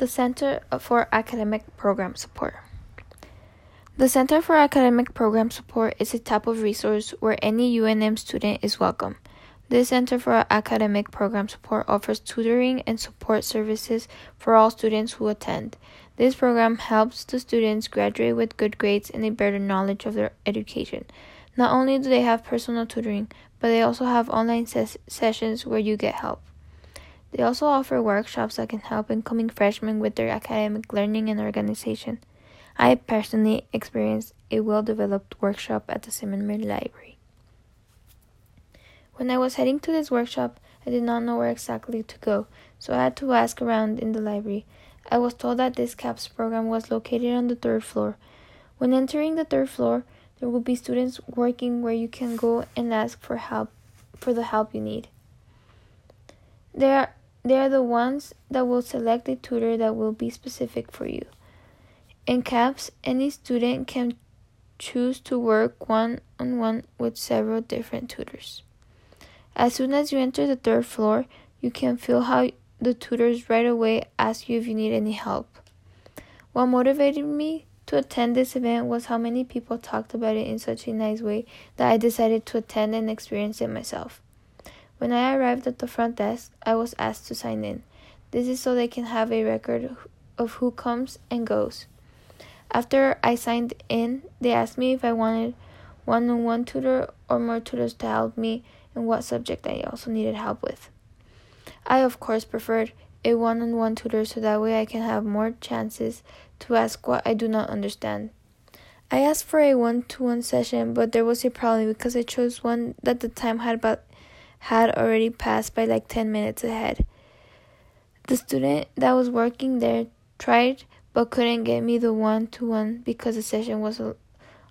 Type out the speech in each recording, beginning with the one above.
The Center for Academic Program Support. The Center for Academic Program Support is a type of resource where any UNM student is welcome. This Center for Academic Program Support offers tutoring and support services for all students who attend. This program helps the students graduate with good grades and a better knowledge of their education. Not only do they have personal tutoring, but they also have online ses- sessions where you get help. They also offer workshops that can help incoming freshmen with their academic learning and organization. I personally experienced a well developed workshop at the Zimmerman Library. When I was heading to this workshop, I did not know where exactly to go, so I had to ask around in the library. I was told that this CAPS program was located on the third floor. When entering the third floor, there will be students working where you can go and ask for help for the help you need. They are, they are the ones that will select a tutor that will be specific for you. In CAPS, any student can choose to work one on one with several different tutors. As soon as you enter the third floor, you can feel how the tutors right away ask you if you need any help. What motivated me to attend this event was how many people talked about it in such a nice way that I decided to attend and experience it myself. When I arrived at the front desk, I was asked to sign in. This is so they can have a record of who comes and goes. After I signed in, they asked me if I wanted one on one tutor or more tutors to help me in what subject I also needed help with. I, of course, preferred a one on one tutor so that way I can have more chances to ask what I do not understand. I asked for a one to one session, but there was a problem because I chose one that the time had about had already passed by like 10 minutes ahead. The student that was working there tried but couldn't get me the one to one because the session was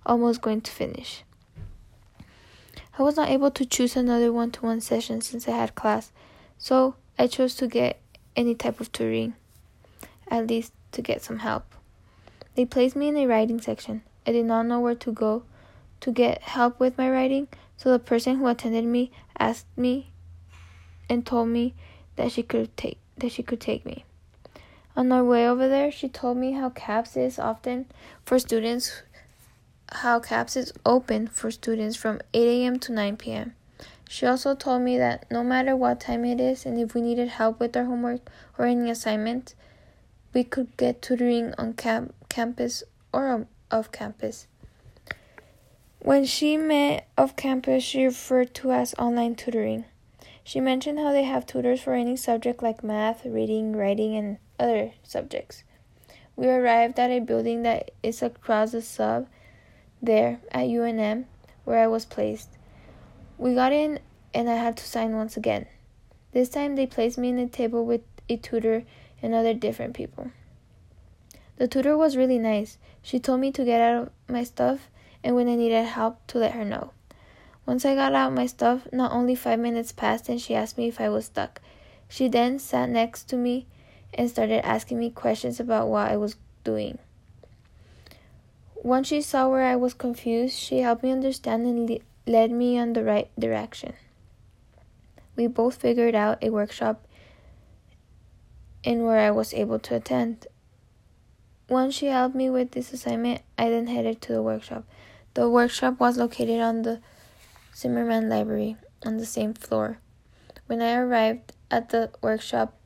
almost going to finish. I was not able to choose another one to one session since I had class, so I chose to get any type of tutoring, at least to get some help. They placed me in a writing section. I did not know where to go to get help with my writing, so the person who attended me asked me and told me that she could take that she could take me. On our way over there, she told me how CAPS is often for students how CAPS is open for students from 8 a.m. to 9 p.m. She also told me that no matter what time it is and if we needed help with our homework or any assignment, we could get tutoring on camp- campus or off campus. When she met off campus, she referred to as online tutoring. She mentioned how they have tutors for any subject like math, reading, writing, and other subjects. We arrived at a building that is across the sub there at UNM where I was placed. We got in and I had to sign once again. This time they placed me in a table with a tutor and other different people. The tutor was really nice. She told me to get out of my stuff and when I needed help to let her know. Once I got out my stuff, not only five minutes passed and she asked me if I was stuck. She then sat next to me and started asking me questions about what I was doing. Once she saw where I was confused, she helped me understand and le- led me on the right direction. We both figured out a workshop and where I was able to attend. Once she helped me with this assignment, I then headed to the workshop. The workshop was located on the Zimmerman Library on the same floor. When I arrived at the workshop,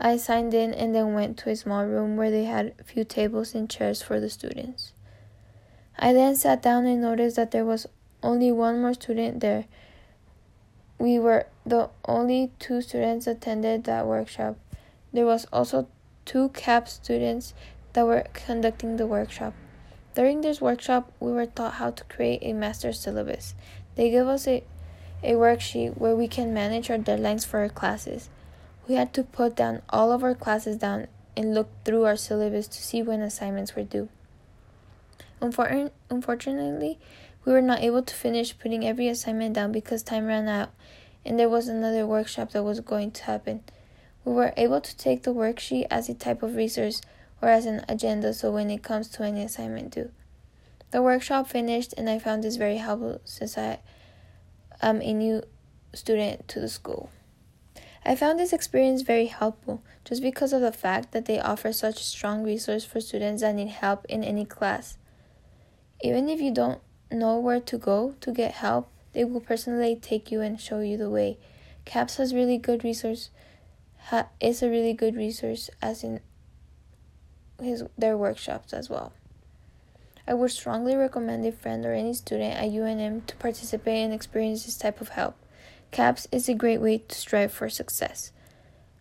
I signed in and then went to a small room where they had a few tables and chairs for the students. I then sat down and noticed that there was only one more student there. We were the only two students attended that workshop. There was also two CAP students that were conducting the workshop. During this workshop, we were taught how to create a master syllabus. They gave us a, a worksheet where we can manage our deadlines for our classes. We had to put down all of our classes down and look through our syllabus to see when assignments were due. Unfortunately, we were not able to finish putting every assignment down because time ran out and there was another workshop that was going to happen. We were able to take the worksheet as a type of resource or as an agenda so when it comes to any assignment due. The workshop finished and I found this very helpful since I am a new student to the school. I found this experience very helpful just because of the fact that they offer such strong resource for students that need help in any class. Even if you don't know where to go to get help, they will personally take you and show you the way. CAPS has really good resource ha, is a really good resource as in his their workshops as well. I would strongly recommend a friend or any student at UNM to participate and experience this type of help. CAPS is a great way to strive for success.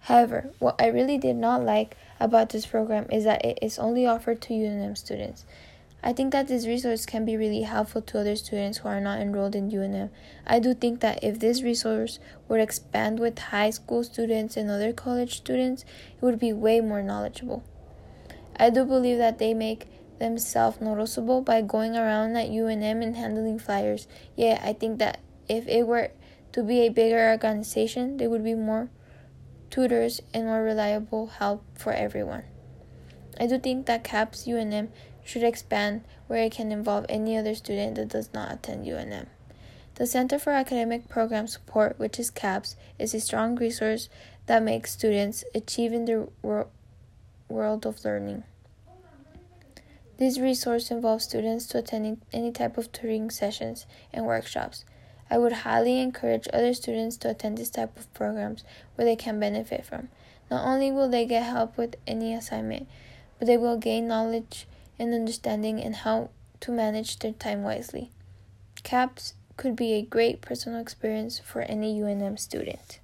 However, what I really did not like about this program is that it is only offered to UNM students. I think that this resource can be really helpful to other students who are not enrolled in UNM. I do think that if this resource would expand with high school students and other college students, it would be way more knowledgeable. I do believe that they make themselves noticeable by going around at UNM and handling flyers. Yeah, I think that if it were to be a bigger organization, there would be more tutors and more reliable help for everyone. I do think that CAPS UNM should expand where it can involve any other student that does not attend UNM. The Center for Academic Program Support, which is CAPS, is a strong resource that makes students achieve in the wor- world of learning. This resource involves students to attend any type of tutoring sessions and workshops. I would highly encourage other students to attend this type of programs where they can benefit from. Not only will they get help with any assignment, but they will gain knowledge and understanding in how to manage their time wisely. CAPS could be a great personal experience for any UNM student.